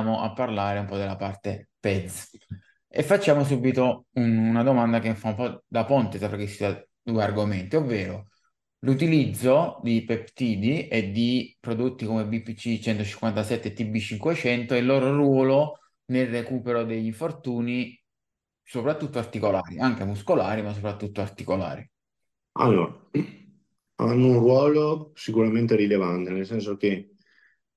a parlare un po' della parte PEZ e facciamo subito un- una domanda che fa un po' da ponte tra questi due argomenti, ovvero l'utilizzo di peptidi e di prodotti come BPC 157 e TB500 e il loro ruolo nel recupero degli infortuni, soprattutto articolari, anche muscolari, ma soprattutto articolari. Allora, hanno un ruolo sicuramente rilevante, nel senso che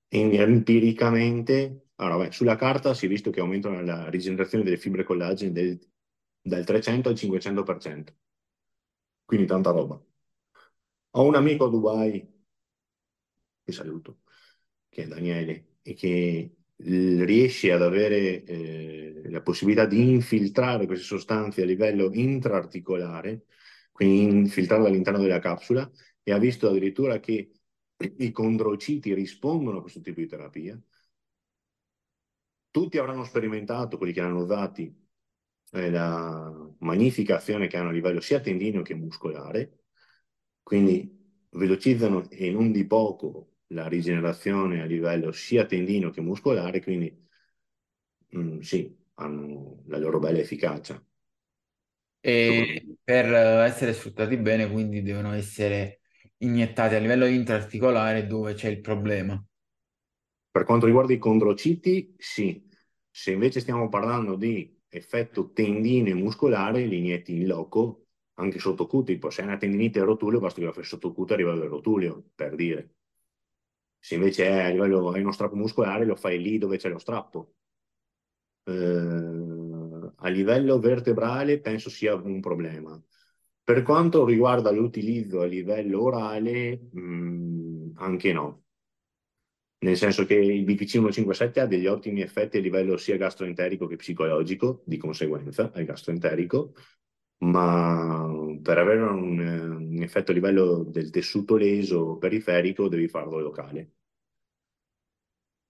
em- empiricamente, allora, beh, sulla carta si è visto che aumentano la rigenerazione delle fibre collagene del- dal 300 al 500%, quindi tanta roba. Ho un amico a Dubai, che saluto, che è Daniele, e che riesce ad avere eh, la possibilità di infiltrare queste sostanze a livello intraarticolare, quindi infiltrarle all'interno della capsula, e ha visto addirittura che i condrociti rispondono a questo tipo di terapia. Tutti avranno sperimentato, quelli che hanno usati, eh, la magnifica azione che hanno a livello sia tendineo che muscolare, quindi velocizzano e non di poco la rigenerazione a livello sia tendineo che muscolare, quindi mm, sì, hanno la loro bella efficacia. E per essere sfruttati bene, quindi devono essere iniettati a livello intraarticolare dove c'è il problema. Per quanto riguarda i condrociti, sì. Se invece stiamo parlando di effetto tendine muscolare, li inietti in loco, anche sotto cutipo. Se hai una tendinite a rotulio, basta che lo fai sotto cute a livello del rotulio, per dire. Se invece è a livello, hai uno strappo muscolare, lo fai lì dove c'è lo strappo. Eh, a livello vertebrale penso sia un problema. Per quanto riguarda l'utilizzo a livello orale, mh, anche no. Nel senso che il BPC 157 ha degli ottimi effetti a livello sia gastroenterico che psicologico, di conseguenza, al gastroenterico, ma per avere un, un effetto a livello del tessuto leso periferico devi farlo locale.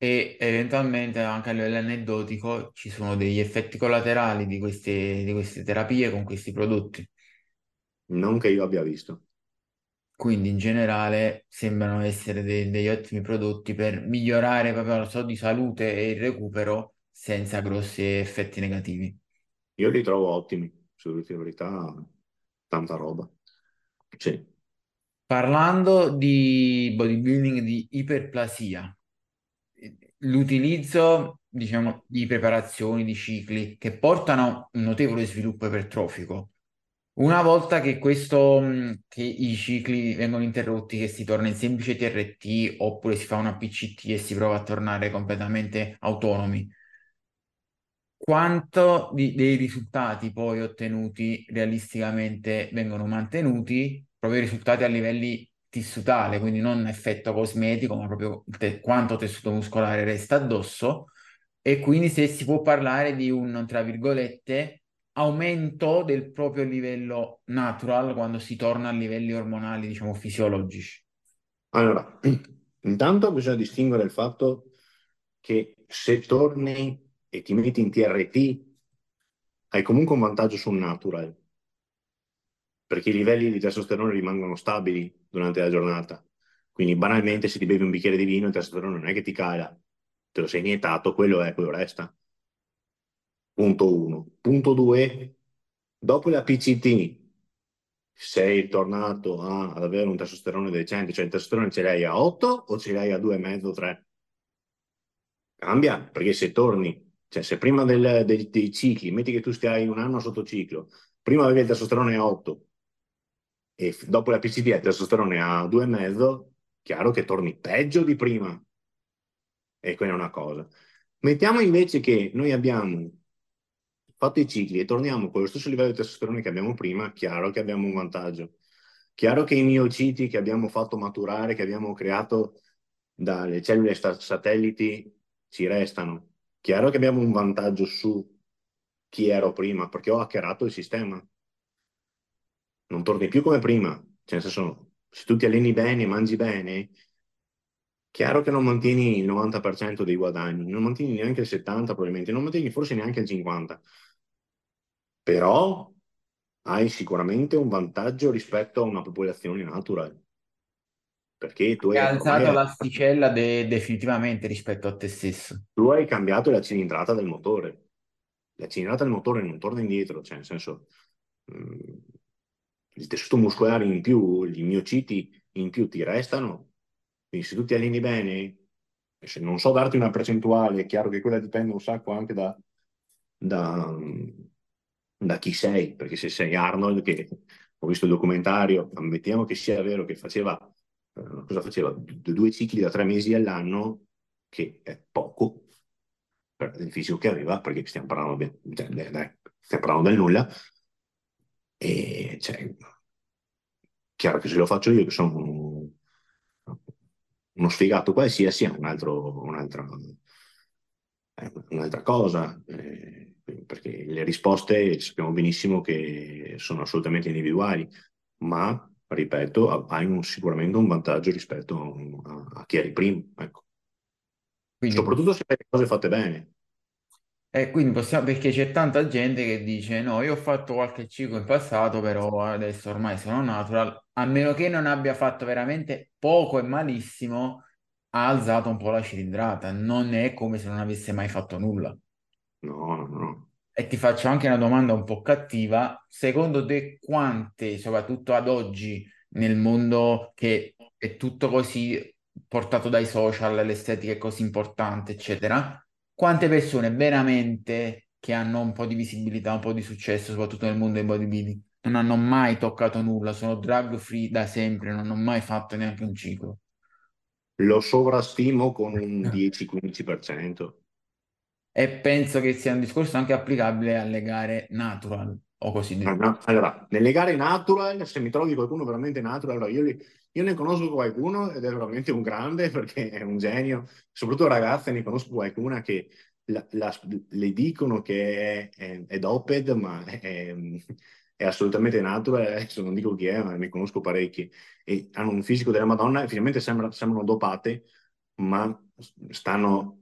E eventualmente anche a livello aneddotico ci sono degli effetti collaterali di queste, di queste terapie con questi prodotti. Non che io abbia visto. Quindi in generale sembrano essere de- degli ottimi prodotti per migliorare proprio la stato di salute e il recupero senza grossi effetti negativi. Io li trovo ottimi, dire la verità, tanta roba. Sì. Parlando di bodybuilding di iperplasia, l'utilizzo, diciamo, di preparazioni, di cicli che portano un notevole sviluppo ipertrofico. Una volta che questo, che i cicli vengono interrotti, che si torna in semplice TRT oppure si fa una PCT e si prova a tornare completamente autonomi, quanto di- dei risultati poi ottenuti realisticamente vengono mantenuti, proprio i risultati a livelli tissutali, quindi non effetto cosmetico, ma proprio te- quanto tessuto muscolare resta addosso, e quindi se si può parlare di un, tra virgolette, aumento del proprio livello natural quando si torna a livelli ormonali, diciamo, fisiologici. Allora, intanto bisogna distinguere il fatto che se torni e ti metti in TRT, hai comunque un vantaggio sul natural, perché i livelli di testosterone rimangono stabili durante la giornata. Quindi banalmente se ti bevi un bicchiere di vino il testosterone non è che ti cala, te lo sei iniettato, quello è, quello resta. Punto 1. Punto 2. Dopo la PCT sei tornato a- ad avere un testosterone decente, cioè il testosterone ce l'hai a 8 o ce l'hai a 2,5, 3? Cambia, perché se torni, cioè se prima del- del- dei cicli, metti che tu stai un anno sotto ciclo, prima avevi il testosterone a 8 e dopo la PCT hai il testosterone a 2,5, chiaro che torni peggio di prima. E quella è una cosa. Mettiamo invece che noi abbiamo fatto i cicli e torniamo con lo stesso livello di testosterone che abbiamo prima, chiaro che abbiamo un vantaggio. Chiaro che i miociti che abbiamo fatto maturare, che abbiamo creato dalle cellule satelliti, ci restano. Chiaro che abbiamo un vantaggio su chi ero prima, perché ho hackerato il sistema. Non torni più come prima. Cioè, nel senso, se tu ti alleni bene, mangi bene, chiaro che non mantieni il 90% dei guadagni, non mantieni neanche il 70% probabilmente, non mantieni forse neanche il 50%. Però hai sicuramente un vantaggio rispetto a una popolazione natural. perché tu Hai alzato ormai, l'asticella de- definitivamente rispetto a te stesso. tu hai cambiato la cilindrata del motore. La cilindrata del motore non torna indietro, cioè nel senso mm, il tessuto muscolare in più, i miociti in più ti restano, quindi se tu ti alleni bene, se non so darti una percentuale, è chiaro che quella dipende un sacco anche da, da, da chi sei, perché se sei Arnold, che ho visto il documentario, ammettiamo che sia vero che faceva, eh, cosa faceva? Due cicli da tre mesi all'anno, che è poco per il fisico che aveva, perché stiamo parlando, de- cioè, de- dai, stiamo parlando del nulla, e cioè, chiaro che se lo faccio io, che sono un- uno sfigato qualsiasi, è un altro, un'altra, un'altra cosa, eh, perché le risposte sappiamo benissimo che sono assolutamente individuali, ma, ripeto, hai un- sicuramente un vantaggio rispetto a, a chi eri prima, ecco. Quindi, Soprattutto se le cose fatte bene. e quindi possiamo, perché c'è tanta gente che dice: No, io ho fatto qualche ciclo in passato, però adesso ormai sono natural. A meno che non abbia fatto veramente poco e malissimo, ha alzato un po' la cilindrata. Non è come se non avesse mai fatto nulla. No, no, no. E ti faccio anche una domanda un po' cattiva. Secondo te, quante, soprattutto ad oggi, nel mondo che è tutto così portato dai social, l'estetica è così importante, eccetera, quante persone veramente che hanno un po' di visibilità, un po' di successo, soprattutto nel mondo del bodybuilding, non hanno mai toccato nulla, sono drug free da sempre, non hanno mai fatto neanche un ciclo? Lo sovrastimo con un 10-15%. E penso che sia un discorso anche applicabile alle gare natural, o così Ah, detto. no. Allora, nelle gare natural, se mi trovi qualcuno veramente natural, allora io, li- io ne conosco qualcuno ed è veramente un grande perché è un genio, soprattutto ragazze, ne conosco qualcuna che la- la- le dicono che è, è, è doped, ma è, è assolutamente natural, adesso non dico chi è, ma ne conosco parecchi, e hanno un fisico della Madonna e finalmente sembra- sembrano dopate, ma stanno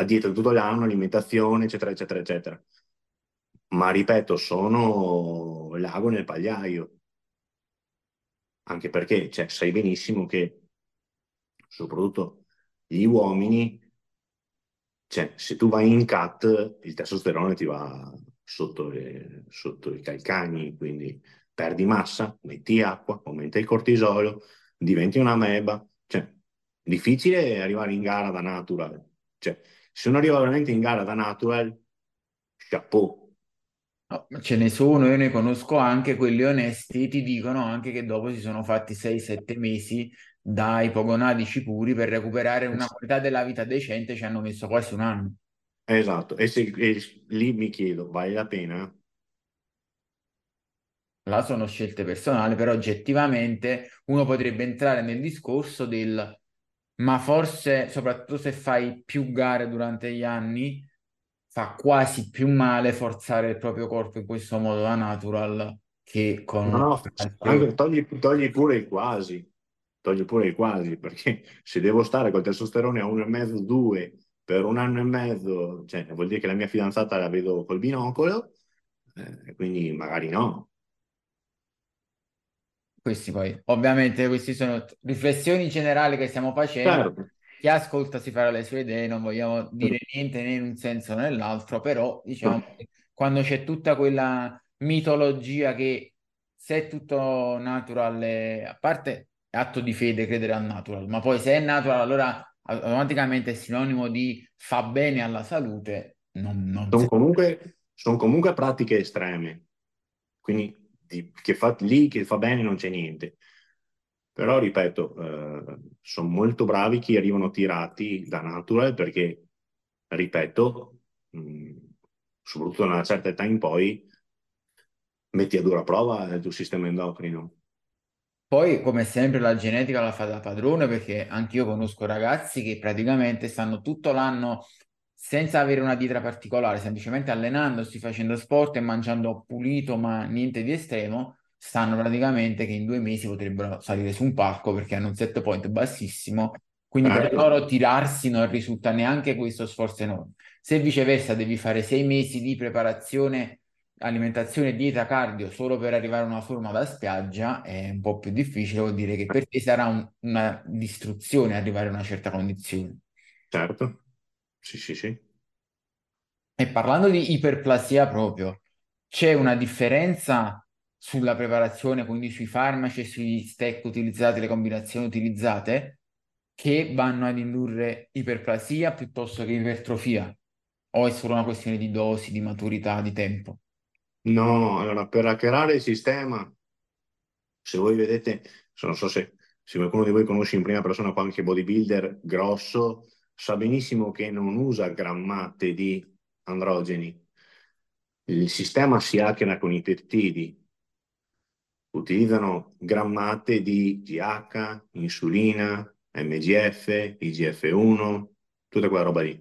a dieta tutto l'anno, alimentazione, eccetera, eccetera, eccetera. Ma ripeto, sono l'ago nel pagliaio, anche perché cioè, sai benissimo che soprattutto gli uomini, cioè, se tu vai in cut, il testosterone ti va sotto, le- sotto i calcagni, quindi perdi massa, metti acqua, aumenta il cortisolo, diventi una meba. Cioè, difficile arrivare in gara da natural. Cioè, se uno arriva veramente in gara da natural, chapeau. No, ma ce ne sono, io ne conosco anche quelli onesti, ti dicono anche che dopo si sono fatti 6-7 mesi da ipogonadici puri per recuperare una qualità della vita decente, ci hanno messo quasi un anno. Esatto, e, se- e lì mi chiedo, vale la pena? Là sono scelte personali, però oggettivamente uno potrebbe entrare nel discorso del ma forse, soprattutto se fai più gare durante gli anni, fa quasi più male forzare il proprio corpo in questo modo da natural che con No, anche- togli, togli pure il quasi, togli pure il quasi, perché se devo stare col testosterone a uno e mezzo, due, per un anno e mezzo, cioè, vuol dire che la mia fidanzata la vedo col binocolo, eh, quindi magari no. Questi poi, ovviamente, queste sono riflessioni generali che stiamo facendo. Certo. Chi ascolta si farà le sue idee, non vogliamo dire niente né in un senso né nell'altro, però diciamo che quando c'è tutta quella mitologia che se è tutto natural, è- a parte atto di fede credere al natural, ma poi se è natural allora automaticamente è sinonimo di fa bene alla salute, non, non Sono comunque, son comunque pratiche estreme, quindi di- che fa, lì che fa bene non c'è niente. Però, ripeto, sono molto bravi chi arrivano tirati da natural perché, ripeto, mh, soprattutto da una certa età in poi, metti a dura prova il tuo sistema endocrino. Poi, come sempre, la genetica la fa da padrone perché anch'io conosco ragazzi che praticamente stanno tutto l'anno senza avere una dieta particolare, semplicemente allenandosi, facendo sport e mangiando pulito, ma niente di estremo, stanno praticamente che in due mesi potrebbero salire su un palco perché hanno un set point bassissimo. Quindi per loro tirarsi non risulta neanche questo sforzo enorme. Se viceversa devi fare sei mesi di preparazione alimentazione dieta cardio solo per arrivare a una forma da spiaggia è un po' più difficile, vuol dire che per te sarà un- una distruzione arrivare a una certa condizione. Certo, sì, sì, sì. E parlando di iperplasia proprio, c'è una differenza sulla preparazione, quindi sui farmaci e sui stack utilizzati, le combinazioni utilizzate, che vanno ad indurre iperplasia piuttosto che ipertrofia? O è solo una questione di dosi, di maturità, di tempo? No, allora per hackerare il sistema, se voi vedete, non so se, se qualcuno di voi conosce in prima persona qualche bodybuilder grosso, sa benissimo che non usa grammate di androgeni. Il sistema si hackera con i peptidi, utilizzano grammate di GH, insulina, MGF, IGF-1, tutta quella roba lì.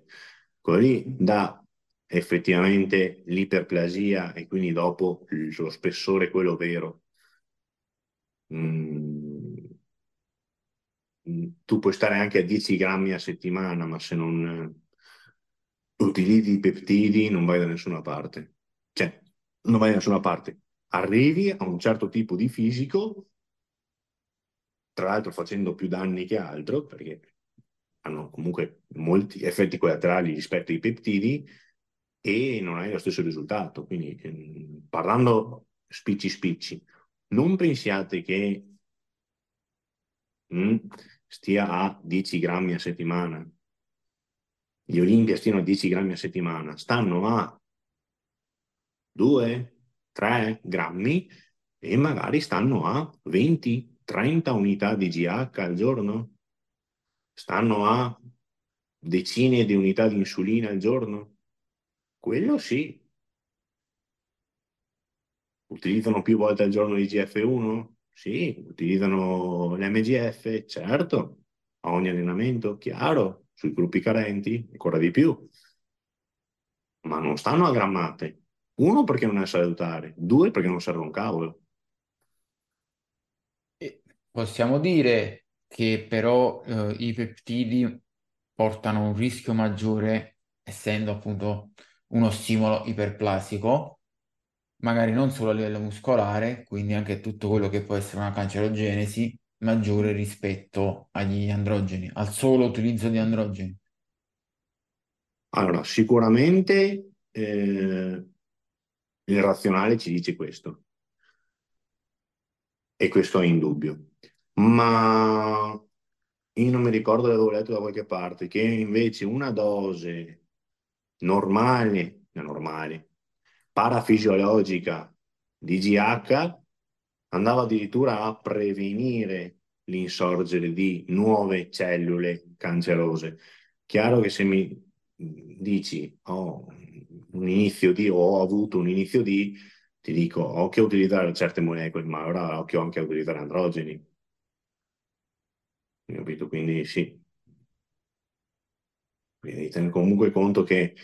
Quello lì dà effettivamente l'iperplasia e quindi dopo lo spessore, quello vero. Mm. Tu puoi stare anche a 10 grammi a settimana, ma se non utilizzi i peptidi non vai da nessuna parte. Cioè, non vai da nessuna parte. Arrivi a un certo tipo di fisico, tra l'altro facendo più danni che altro, perché hanno comunque molti effetti collaterali rispetto ai peptidi e non hai lo stesso risultato. Quindi, ehm, parlando spicci spicci, non pensiate che mm, stia a 10 grammi a settimana. Gli Olimpia stiano a 10 grammi a settimana, stanno a 2, 3 grammi e magari stanno a 20, 30 unità di GH al giorno, stanno a decine di unità di insulina al giorno. Quello sì. Utilizzano più volte al giorno l'IGF-1? Sì. Utilizzano l'MGF? Certo. A ogni allenamento? Chiaro. Sui gruppi carenti? Ancora di più. Ma non stanno a grammate. Uno, perché non è salutare. Due, perché non serve un cavolo. Possiamo dire che però eh, i peptidi portano un rischio maggiore, essendo appunto uno stimolo iperplasico, magari non solo a livello muscolare, quindi anche tutto quello che può essere una cancerogenesi maggiore rispetto agli androgeni, al solo utilizzo di androgeni. Allora, sicuramente eh, il razionale ci dice questo, e questo è indubbio, ma io non mi ricordo dove avevo letto da qualche parte che invece una dose normale, normale, parafisiologica di GH andava addirittura a prevenire l'insorgere di nuove cellule cancerose. Chiaro che se mi dici ho un inizio di o ho avuto un inizio di, ti dico occhio a utilizzare certe molecole, ma ora occhio anche a utilizzare androgeni. Capito? Quindi sì. Quindi ten comunque conto che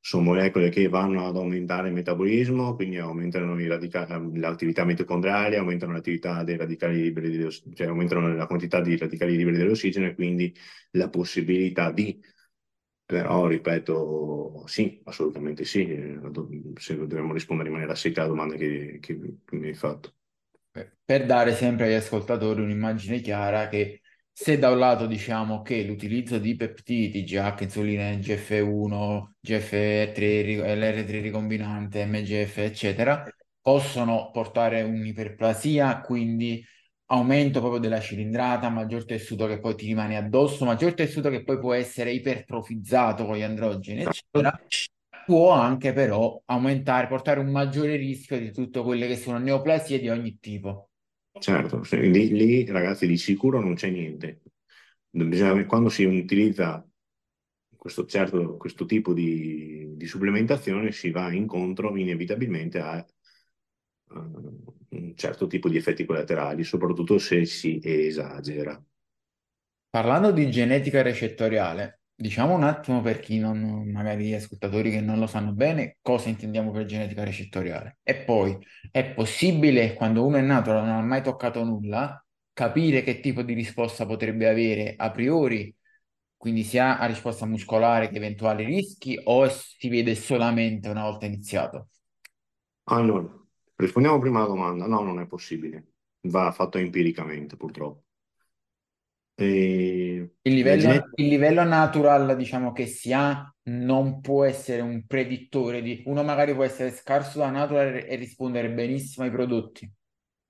sono molecole che vanno ad aumentare il metabolismo, quindi aumentano l'attività mitocondriale, aumentano l'attività dei radicali liberi, di, cioè aumentano la quantità di radicali liberi dell'ossigeno e quindi la possibilità di però, ripeto, sì, assolutamente sì, se dobbiamo rispondere in maniera secca alla domanda che, che mi hai fatto. Per dare sempre agli ascoltatori un'immagine chiara che se da un lato diciamo che l'utilizzo di peptidi, GH, insulina, GF1, GF3, LR3 ricombinante, MGF, eccetera, possono portare un'iperplasia, quindi aumento proprio della cilindrata, maggior tessuto che poi ti rimane addosso, maggior tessuto che poi può essere ipertrofizzato con gli androgeni, eccetera, può anche però aumentare, portare un maggiore rischio di tutte quelle che sono neoplasie di ogni tipo. Certo, lì, lì, ragazzi di sicuro non c'è niente. Bisogna, quando si utilizza questo, certo, questo tipo di, di, supplementazione si va incontro inevitabilmente a uh, un certo tipo di effetti collaterali, soprattutto se si esagera. Parlando di genetica recettoriale, Diciamo un attimo per chi non, magari gli ascoltatori che non lo sanno bene, cosa intendiamo per genetica recettoriale. E poi è possibile, quando uno è nato e non ha mai toccato nulla, capire che tipo di risposta potrebbe avere a priori, quindi sia a risposta muscolare che eventuali rischi, o si vede solamente una volta iniziato? Allora, rispondiamo prima alla domanda. No, non è possibile. Va fatto empiricamente, purtroppo. E Il livello, genetica, il livello natural, diciamo, che si ha non può essere un predittore di... Uno magari può essere scarso da natural e rispondere benissimo ai prodotti.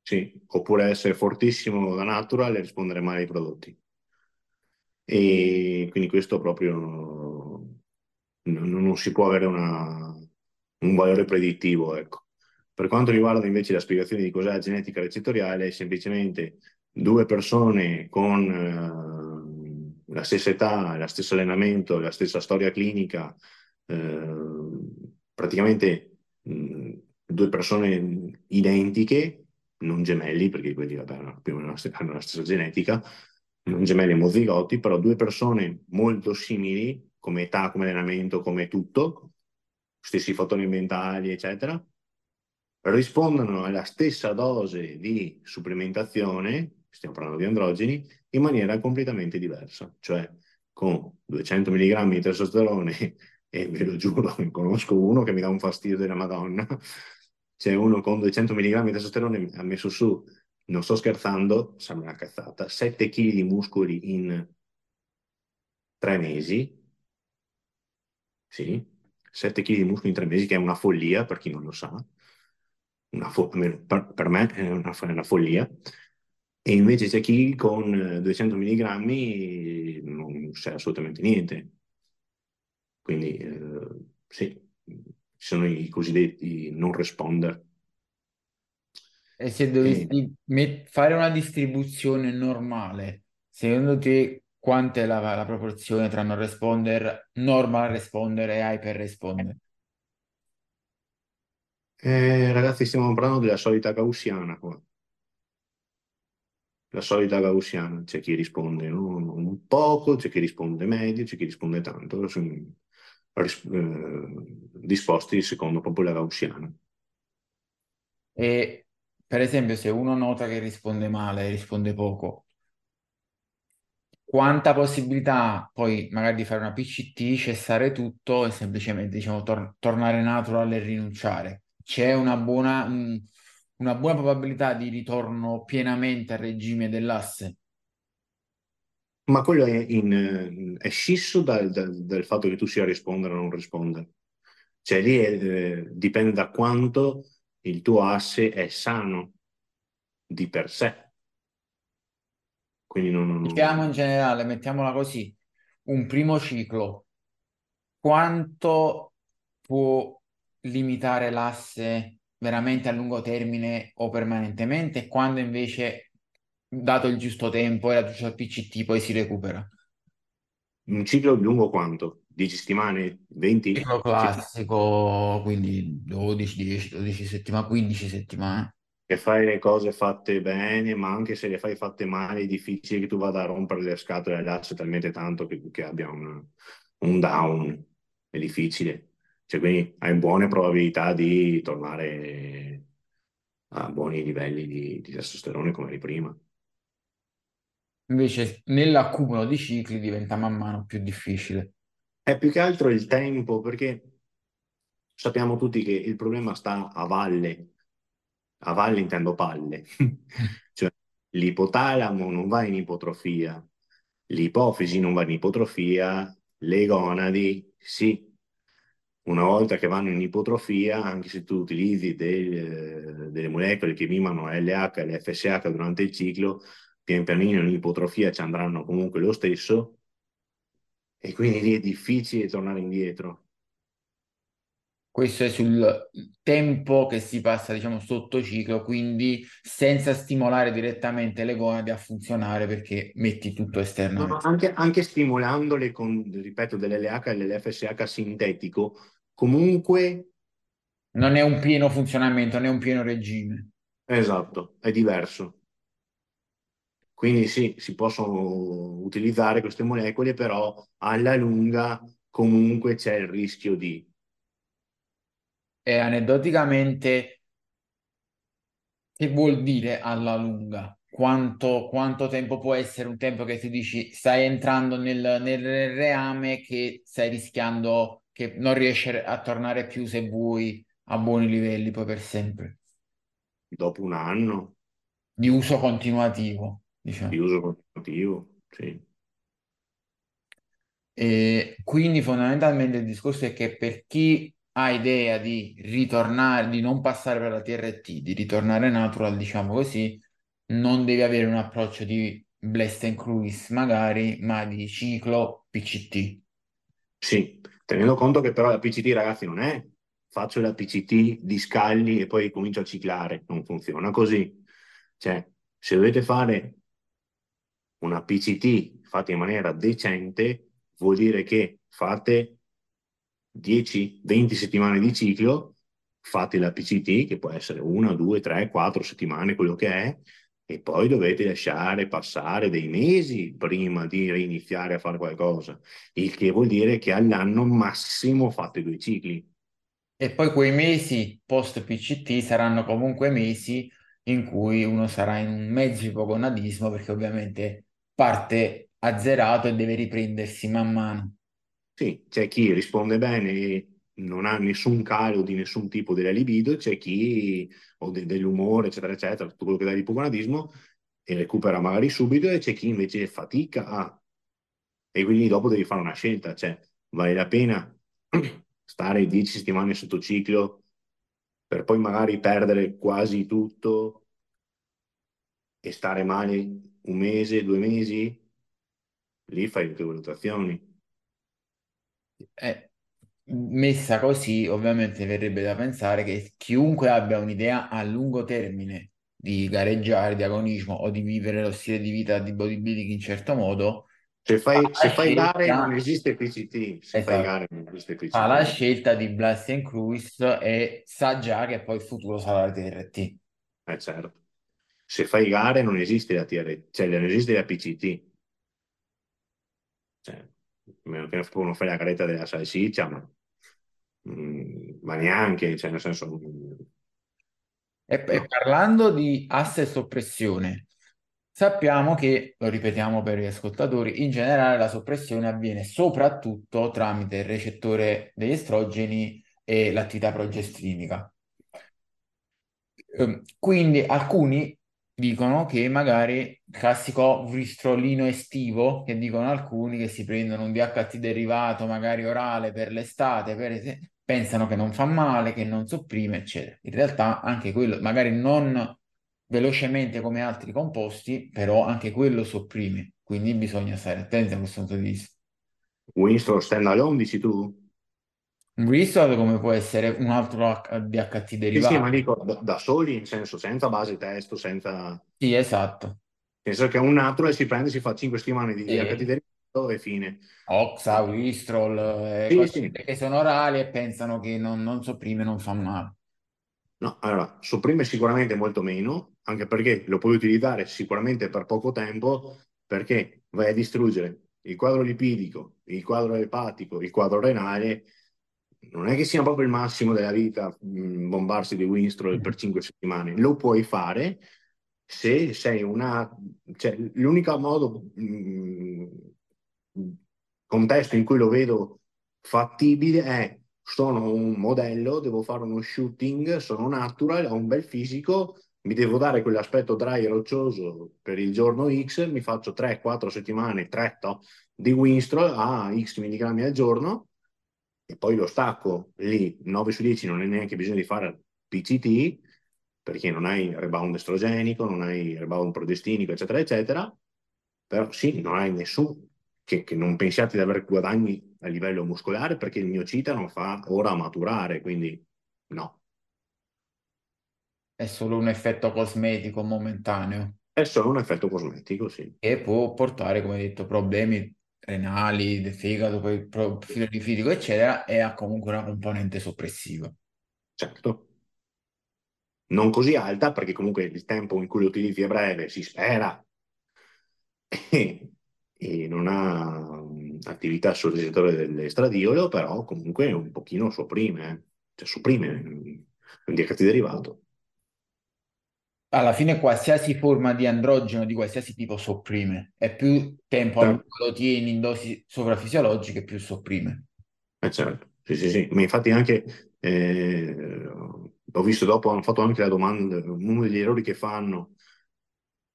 sì, oppure essere fortissimo da natural e rispondere male ai prodotti. E quindi questo proprio non, non si può avere una- un valore predittivo, ecco. Per quanto riguarda invece la spiegazione di cos'è la genetica recettoriale, semplicemente due persone con eh, la stessa età, lo stesso allenamento, la stessa storia clinica, eh, praticamente mh, due persone identiche, non gemelli, perché quelli vabbè, più o meno hanno la stessa genetica, non gemelli omozigoti, però due persone molto simili come età, come allenamento, come tutto, stessi fattori mentali, eccetera, rispondono alla stessa dose di supplementazione, stiamo parlando di androgeni, in maniera completamente diversa, cioè con 200 mg di testosterone, e ve lo giuro, ne conosco uno che mi dà un fastidio della Madonna, c'è uno con 200 mg di testosterone ha messo su, non sto scherzando, sembra una cazzata, 7 kg di muscoli in tre mesi, sì, 7 kg di muscoli in tre mesi, che è una follia per chi non lo sa, fo- per, per me è una, è una follia, e invece c'è chi con eh, 200 mg non sa assolutamente niente. Quindi eh, sì, ci sono i cosiddetti non responder. E se E, dovessi met- fare una distribuzione normale, secondo te quanta è la, la proporzione tra non responder, normal responder e hyper responder? eh, ragazzi, stiamo parlando della solita gaussiana qua. La solita gaussiana, c'è chi risponde no, un poco, c'è chi risponde medio, c'è chi risponde tanto, sono ris- eh, disposti secondo proprio la gaussiana. E per esempio, se uno nota che risponde male, risponde poco, quanta possibilità poi magari di fare una PCT, cessare tutto e semplicemente diciamo tor- tornare natural e rinunciare? C'è una buona, mh, una buona probabilità di ritorno pienamente al regime dell'asse? Ma quello è, in, è scisso dal, dal- dal fatto che tu sia rispondere o non rispondere. Cioè lì è, eh, dipende da quanto il tuo asse è sano di per sé. Quindi non, non- Diciamo in generale, mettiamola così, un primo ciclo, quanto può limitare l'asse veramente a lungo termine o permanentemente, quando invece, dato il giusto tempo e la giusta PCT, poi si recupera? un ciclo lungo quanto? 10 settimane? 20? Ciclo classico, quindi 12, 10, 12 settimane, 15 settimane. Che fai le cose fatte bene, ma anche se le fai fatte male, è difficile che tu vada a rompere le scatole all'asse talmente tanto che, che abbia un, un down. È difficile. Cioè, quindi hai buone probabilità di tornare a buoni livelli di, di testosterone come eri prima. Invece nell'accumulo di cicli diventa man mano più difficile. È più che altro il tempo, perché sappiamo tutti che il problema sta a valle. A valle intendo palle. Cioè, l'ipotalamo non va in ipotrofia, l'ipofisi non va in ipotrofia, le gonadi sì. Una volta che vanno in ipotrofia, anche se tu utilizzi del- delle molecole che mimano LH e l'FSH durante il ciclo, pian pianino in ipotrofia ci andranno comunque lo stesso e quindi lì è difficile tornare indietro. Questo è sul tempo che si passa, diciamo, sotto ciclo, quindi senza stimolare direttamente le gonadi a funzionare perché metti tutto No, esternamente. anche, anche stimolandole con, ripeto, dell'LH e dell'FSH sintetico, comunque, Non è un pieno funzionamento, non è un pieno regime. esatto, è diverso. Quindi sì, si possono utilizzare queste molecole, però alla lunga comunque c'è il rischio di... E aneddoticamente, che vuol dire alla lunga? Quanto, quanto tempo può essere un tempo che ti dici stai entrando nel, nel reame che stai rischiando che non riesci a tornare più se vuoi a buoni livelli poi per sempre, Dopo un anno di uso continuativo, di diciamo. uso continuativo, sì. E quindi fondamentalmente il discorso è che per chi ha idea di ritornare, di non passare per la TRT, di ritornare natural, diciamo così, non devi avere un approccio di blast and cruise magari, ma di ciclo PCT. Sì, tenendo conto che però la PCT, ragazzi, non è faccio la PCT di scalli e poi comincio a ciclare, non funziona così. Cioè, se dovete fare una PCT fatta in maniera decente, vuol dire che fate 10-20 settimane di ciclo, fate la PCT, che può essere una, due, tre, quattro settimane, quello che è, e poi dovete lasciare passare dei mesi prima di reiniziare a fare qualcosa, il che vuol dire che all'anno massimo fate due cicli. E poi quei mesi post PCT saranno comunque mesi in cui uno sarà in un mezzo ipogonadismo perché ovviamente parte azzerato e deve riprendersi man mano. Sì, c'è chi risponde bene e non ha nessun calo di nessun tipo della libido, c'è chi o de- dell'umore, eccetera, eccetera, tutto quello che dà l'ipogonadismo e recupera magari subito, e c'è chi invece fatica a... E quindi dopo devi fare una scelta, cioè vale la pena stare 10 settimane sotto ciclo per poi magari perdere quasi tutto e stare male un mese, due mesi, lì fai le tue valutazioni. Eh, messa così, ovviamente verrebbe da pensare che chiunque abbia un'idea a lungo termine di gareggiare, di agonismo o di vivere lo stile di vita di bodybuilding in certo modo, Se fai, fa se fai gare scelta- non esiste PCT, se fai Esatto. gare non esiste PCT. fa la scelta di Blast Cruise e sa già che poi il futuro sarà la TRT. Eh, certo. Se fai gare non esiste la TR, cioè non esiste la PCT. Cioè, a meno che non fai la caretta della salsiccia, ma, mm, ma neanche, cioè nel senso... mm, E, e no. parlando di asse e soppressione, sappiamo che, lo ripetiamo per gli ascoltatori, in generale la soppressione avviene soprattutto tramite il recettore degli estrogeni e l'attività progestinica. Ehm, Quindi alcuni dicono che magari il classico vristrolino estivo, che dicono alcuni che si prendono un DHT derivato magari orale per l'estate, per es- pensano che non fa male, che non sopprime, eccetera. In realtà anche quello, magari non velocemente come altri composti, però anche quello sopprime, quindi bisogna stare attenti a questo punto di vista. Winston standalone dici tu? Un Bristol come può essere un altro DHT Sì, sì, derivato. ma dico da, da soli, in senso senza base testo, senza... Sì, esatto. Penso che un natural si prende, si fa 5 settimane di Sì. DHT derivato e fine. Oxa, Wistrol, eh, Sì, sì. che sono orali e pensano che non, non sopprime, non fa male. No, allora, sopprime sicuramente molto meno, anche perché lo puoi utilizzare sicuramente per poco tempo, perché vai a distruggere il quadro lipidico, il quadro epatico, il quadro renale. Non è che sia proprio il massimo della vita mh, bombarsi di Winstrol per 5 settimane. Lo puoi fare se sei una... Cioè, l'unico modo, mh, contesto in cui lo vedo fattibile è sono un modello, devo fare uno shooting, sono natural, ho un bel fisico, mi devo dare quell'aspetto dry e roccioso per il giorno X, mi faccio 3-4 settimane, 3 to, di Winstrol a X milligrammi al giorno e poi lo stacco lì 9 su 10 non è neanche bisogno di fare PCT perché non hai rebound estrogenico, non hai rebound progestinico, eccetera, eccetera. Però sì, non hai nessun che, che non pensiate di avere guadagni a livello muscolare perché il mio cita non fa ora maturare, quindi no. È solo un effetto cosmetico momentaneo È solo un effetto cosmetico, sì. che può portare, come detto, problemi renali, del fegato, poi profilo lipidico, eccetera, e ha comunque una componente soppressiva. Certo. Non così alta perché comunque il tempo in cui lo utilizzi è breve, si spera, e, non ha attività sul recettore dell'estradiolo, però comunque un pochino sopprime, eh. cioè sopprime il DHT derivato. Alla fine qualsiasi forma di androgeno di qualsiasi tipo sopprime, e più tempo lungo lo tieni in dosi sovrafisiologiche, più sopprime. Eh, certo, Sì, sì, sì, ma infatti anche, eh, ho visto dopo, hanno fatto anche la domanda, uno degli errori che fanno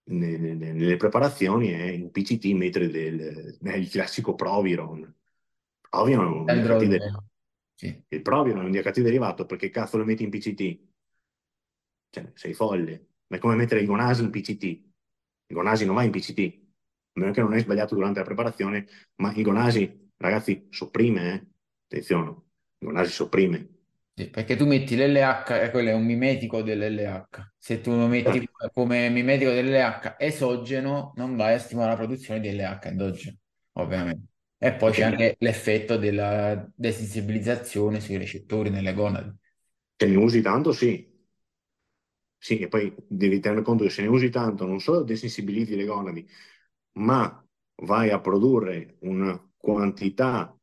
nelle, nelle preparazioni è in PCT mettere del, è il classico Proviron. Proviron è un derivato. Sì. Il Proviron è un DHT derivato perché cazzo lo metti in PCT? Cioè, sei folle. Ma è come mettere il Gonasi in PCT. Il Gonasi non va in PCT. A meno che non hai sbagliato durante la preparazione, ma il Gonasi, ragazzi, sopprime, eh? Attenzione, il Gonasi sopprime. Sì, perché tu metti l'LH e quello è un mimetico dell'LH. Se tu lo metti eh. come mimetico dell'LH esogeno, non vai a stimolare la produzione di LH endogeno, ovviamente. E poi c'è anche l'effetto della desensibilizzazione sui recettori nelle gonadi. Se ne usi tanto, sì. Sì, e poi devi tenere conto che se ne usi tanto non solo desensibilizzi le gonadi, ma vai a produrre una quantità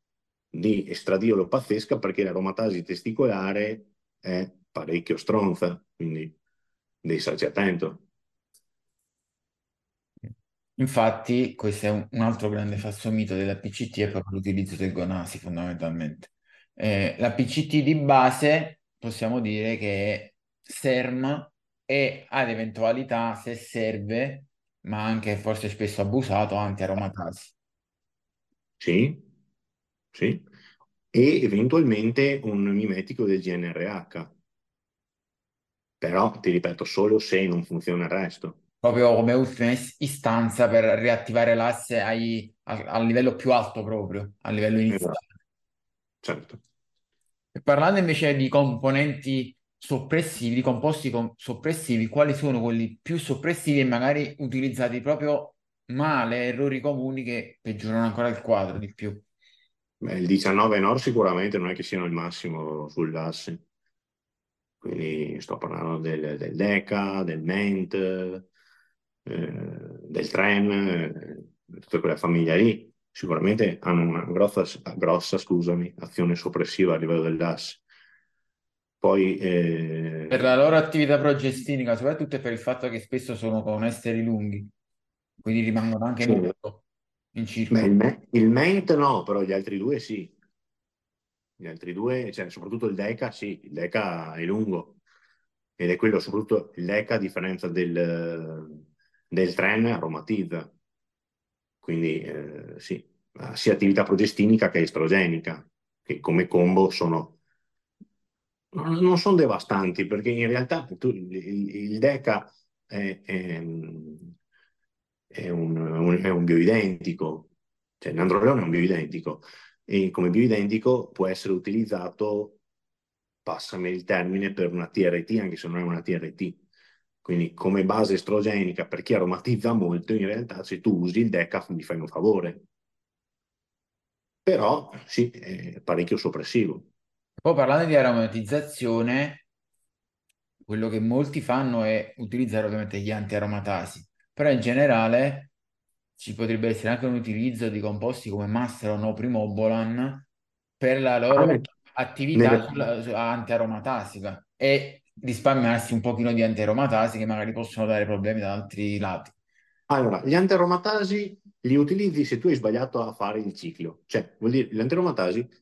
di estradiolo pazzesca perché l'aromatasi testicolare è parecchio stronza, quindi devi starci attento. Infatti, questo è un, un altro grande falso mito della PCT, è proprio l'utilizzo del Gonasi fondamentalmente. Eh, la PCT di base possiamo dire che è SERM e ad eventualità, se serve, ma anche forse spesso abusato, anti-aromatasi. Sì, sì. E eventualmente un mimetico del GNRH. Però, ti ripeto, solo se non funziona il resto proprio come ultima istanza per riattivare l'asse ai, a, a, livello più alto proprio, a livello iniziale. Certo. E parlando invece di componenti soppressivi, composti com- soppressivi, quali sono quelli più soppressivi e magari utilizzati proprio male, errori comuni che peggiorano ancora il quadro di più? Beh, il 19 Nord sicuramente non è che siano il massimo sull'asse. Quindi sto parlando del, del DECA, del MENT, eh, del tren, eh, tutta quella famiglia lì, sicuramente hanno una grossa, grossa scusami, azione soppressiva a livello dell'asse. Poi, eh... Per la loro attività progestinica, soprattutto per il fatto che spesso sono con esteri lunghi, quindi rimangono anche sì. molto in circolo. Beh, il, me- il MENT no, però gli altri due sì. Gli altri due, cioè soprattutto il DECA, sì, il DECA è lungo ed è quello soprattutto il DECA a differenza del, del tren aromatizza. Quindi eh, sì, sia attività progestinica che estrogenica, che come combo sono non sono devastanti perché in realtà tu, il, il, DECA è, è, è, un, è, un, bioidentico, cioè l'androlone è un bioidentico e come bioidentico può essere utilizzato, passami il termine, per una TRT anche se non è una TRT. Quindi come base estrogenica per chi aromatizza molto, in realtà se tu usi il decaf gli fai un favore. Però sì, è parecchio soppressivo. Poi parlando di aromatizzazione, quello che molti fanno è utilizzare ovviamente gli anti-aromatasi, però in generale ci potrebbe essere anche un utilizzo di composti come Masteron o Primobolan per la loro ah, attività nelle... anti-aromatasica e risparmiarsi un pochino di antiaromatasi che magari possono dare problemi da altri lati. Allora, gli antiaromatasi li utilizzi se tu hai sbagliato a fare il ciclo. Cioè, vuol dire, gli antiaromatasi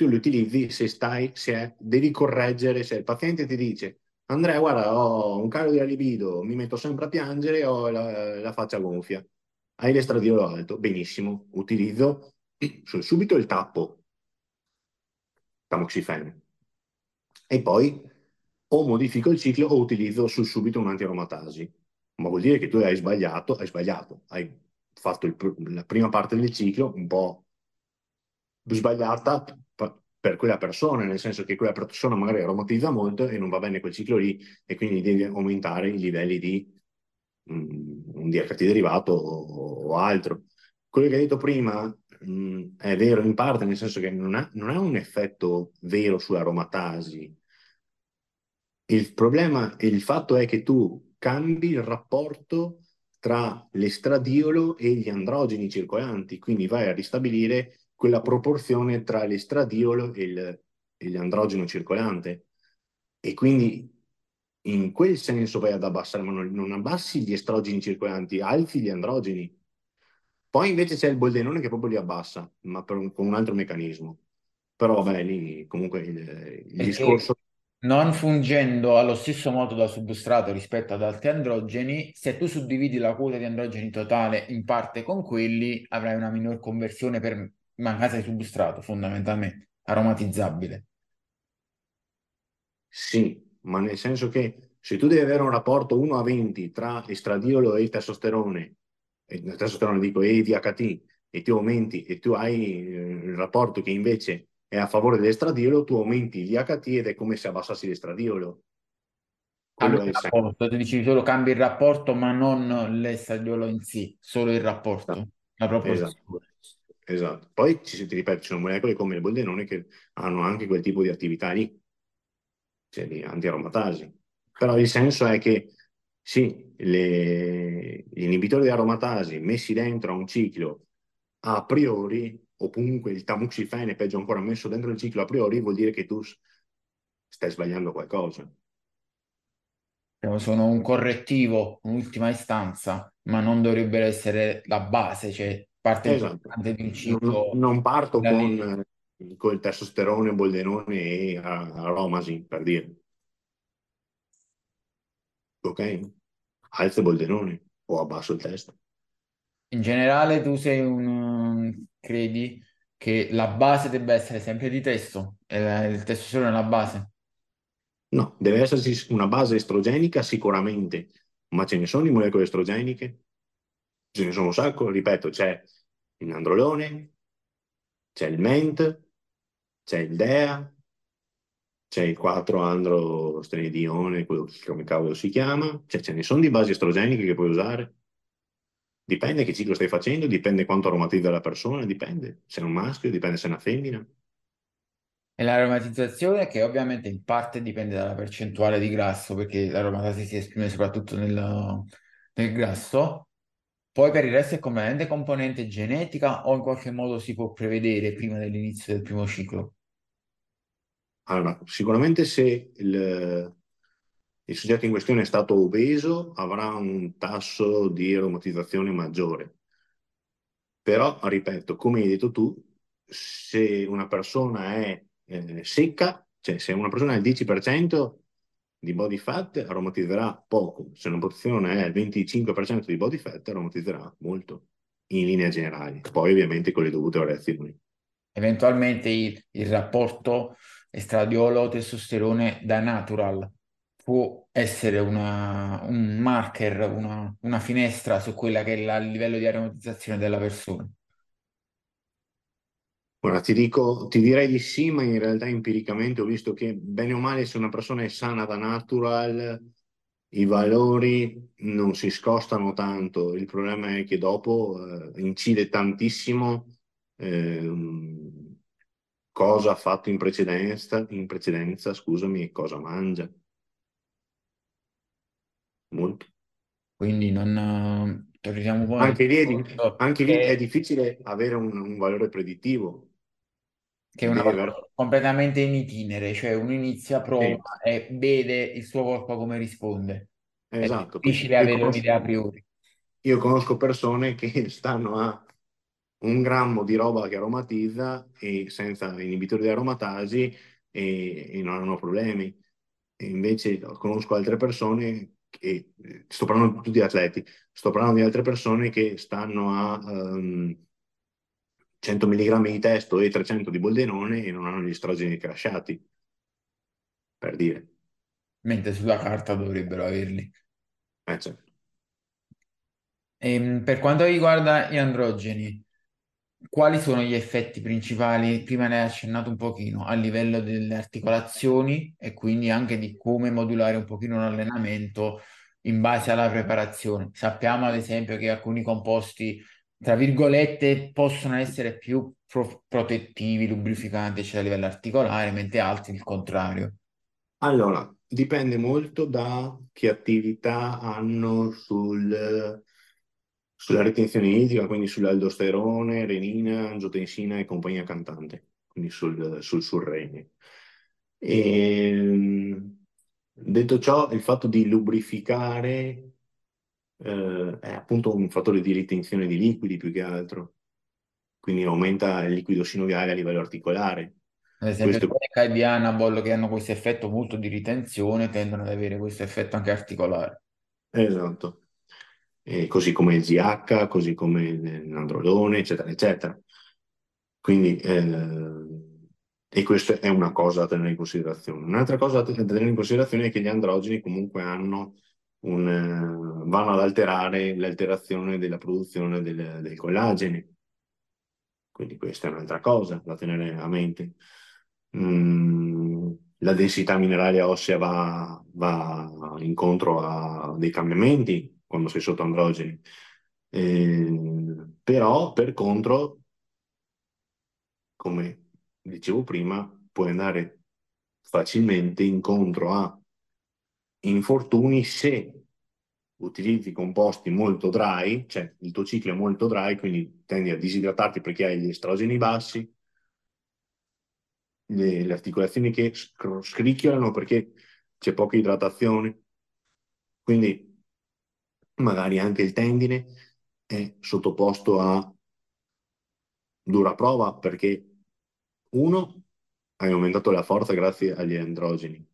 tu li utilizzi se stai, se è, devi correggere, se il paziente ti dice Andrea, guarda, ho un calo di libido, mi metto sempre a piangere, ho la, la faccia gonfia. Hai l'estradiolo alto, benissimo, utilizzo subito il tappo, tamoxifene. E poi o modifico il ciclo o utilizzo sul subito un antiaromatasi. Ma vuol dire che tu hai sbagliato, hai sbagliato, hai fatto il, la prima parte del ciclo un po' sbagliata per quella persona, nel senso che quella persona magari aromatizza molto e non va bene quel ciclo lì e quindi devi aumentare i livelli di um, un DHT derivato o, o, altro. Quello che hai detto prima um, è vero in parte, nel senso che non ha, non ha un effetto vero sull'aromatasi, il problema, il fatto è che tu cambi il rapporto tra l'estradiolo e gli androgeni circolanti, quindi vai a ristabilire quella proporzione tra l'estradiolo e, il, e l'androgeno circolante. E quindi in quel senso vai ad abbassare, ma non, non abbassi gli estrogeni circolanti, alzi gli androgeni. Poi invece c'è il boldenone che proprio li abbassa, ma un, con un altro meccanismo. però vabbè, lì comunque il, il discorso... Non fungendo allo stesso modo da substrato rispetto ad altri androgeni, se tu suddividi la quota di androgeni totale in parte con quelli, avrai una minor conversione per mancanza di substrato, fondamentalmente, aromatizzabile. Sì, ma nel senso che se tu devi avere un rapporto 1 a 20 tra estradiolo e il testosterone, il testosterone dico e DHT, e tu aumenti e tu hai eh, il rapporto che invece è a favore dell'estradiolo, tu aumenti gli HT ed è come se abbassassi l'estradiolo. Quello il rapporto, tu dici solo cambi il rapporto, ma non l'estradiolo in sé, solo il rapporto, esatto. la proporzione. Esatto. Esatto. Poi ci, ti ripeto, ci sono molecole come il boldenone che hanno anche quel tipo di attività lì, cioè di antiaromatasi. Però il senso è che sì, le, gli inibitori di aromatasi messi dentro a un ciclo a priori o comunque il tamoxifene, peggio ancora, messo dentro il ciclo a priori, vuol dire che tu stai sbagliando qualcosa. Sono un correttivo, un'ultima istanza, ma non dovrebbero essere la base, cioè parte esatto. importante un ciclo. Non, non parto con, con, il testosterone, boldenone e aromasi, per dire. Ok? Alzo boldenone o abbasso il testo. In generale tu sei un... credi che la base debba essere sempre di testo, il testosterone è la base? No, deve esserci una base estrogenica sicuramente, ma ce ne sono di molecole estrogeniche? Ce ne sono un sacco, ripeto, c'è il nandrolone, c'è il ment, c'è il DEA, c'è il 4-androstenedione, quello come cavolo si chiama, cioè ce ne sono di basi estrogeniche che puoi usare. Dipende che ciclo stai facendo, dipende quanto aromatizza la persona, dipende se è un maschio, dipende se è una femmina. E l'aromatizzazione che ovviamente in parte dipende dalla percentuale di grasso, perché l'aromatasi si esprime soprattutto nel, nel grasso. Poi per il resto è completamente componente genetica o in qualche modo si può prevedere prima dell'inizio del primo ciclo? Allora, sicuramente se il, il soggetto in questione è stato obeso avrà un tasso di aromatizzazione maggiore. Però, ripeto, come hai detto tu, se una persona è eh, secca, cioè se una persona ha il 10% di body fat aromatizzerà poco, se una persona è il 25% di body fat aromatizzerà molto, in linea generale, poi ovviamente con le dovute variazioni. Eventualmente il, il rapporto estradiolo-testosterone da natural può essere una, un marker, una, una, finestra su quella che è il livello di aromatizzazione della persona? Ora ti dico, ti direi di sì, ma in realtà empiricamente ho visto che bene o male se una persona è sana da natural, i valori non si scostano tanto. Il problema è che dopo eh, incide tantissimo eh, cosa ha fatto in precedenza, in precedenza, scusami, e cosa mangia molto. Quindi non torniamo poi anche lì, è, di, anche lì è difficile avere un, un valore predittivo. Che è una cosa completamente in itinere, cioè uno inizia, prova sì. e vede il suo corpo come risponde. Esatto. È difficile avere conosco, un'idea a priori. Io conosco persone che stanno a un grammo di roba che aromatizza e senza inibitori di aromatasi e, e non hanno problemi. E invece conosco altre persone che sto parlando di tutti gli atleti, sto parlando di altre persone che stanno a um, 100 mg di testo e 300 di boldenone e non hanno gli estrogeni crasciati, per dire. Mentre sulla carta dovrebbero averli. Eh, certo. E, ehm, per quanto riguarda gli androgeni, quali sono gli effetti principali? Prima ne hai accennato un pochino a livello delle articolazioni e quindi anche di come modulare un pochino l'allenamento in base alla preparazione. Sappiamo ad esempio che alcuni composti, tra virgolette, possono essere più pro- protettivi, lubrificanti cioè a livello articolare, mentre altri il contrario. Allora, dipende molto da che attività hanno sul sulla ritenzione idrica, quindi sull'aldosterone, renina, angiotensina e compagnia cantante, quindi sul, sul surrene. E, ehm, detto ciò, il fatto di lubrificare eh, è appunto un fattore di ritenzione di liquidi più che altro, quindi aumenta il liquido sinoviale a livello articolare. Ad esempio, Questo Tonica e Anabol che hanno questo effetto molto di ritenzione tendono ad avere questo effetto anche articolare. Esatto. E così come il ZH, così come l'androlone, eccetera, eccetera. Quindi, eh, e questa è una cosa da tenere in considerazione. Un'altra cosa da tenere in considerazione è che gli androgeni comunque hanno un, eh, vanno ad alterare l'alterazione della produzione del, del collagene. Quindi questa è un'altra cosa da tenere a mente. Mm, la densità mineraria ossea va, va, incontro a dei cambiamenti quando sei sotto androgeni. Eh, però, per contro, come dicevo prima, puoi andare facilmente incontro a infortuni se utilizzi composti molto dry, cioè il tuo ciclo è molto dry, quindi tendi a disidratarti perché hai gli estrogeni bassi, le, le articolazioni che scricchiolano perché c'è poca idratazione, quindi magari anche il tendine è sottoposto a dura prova perché uno, hai aumentato la forza grazie agli androgeni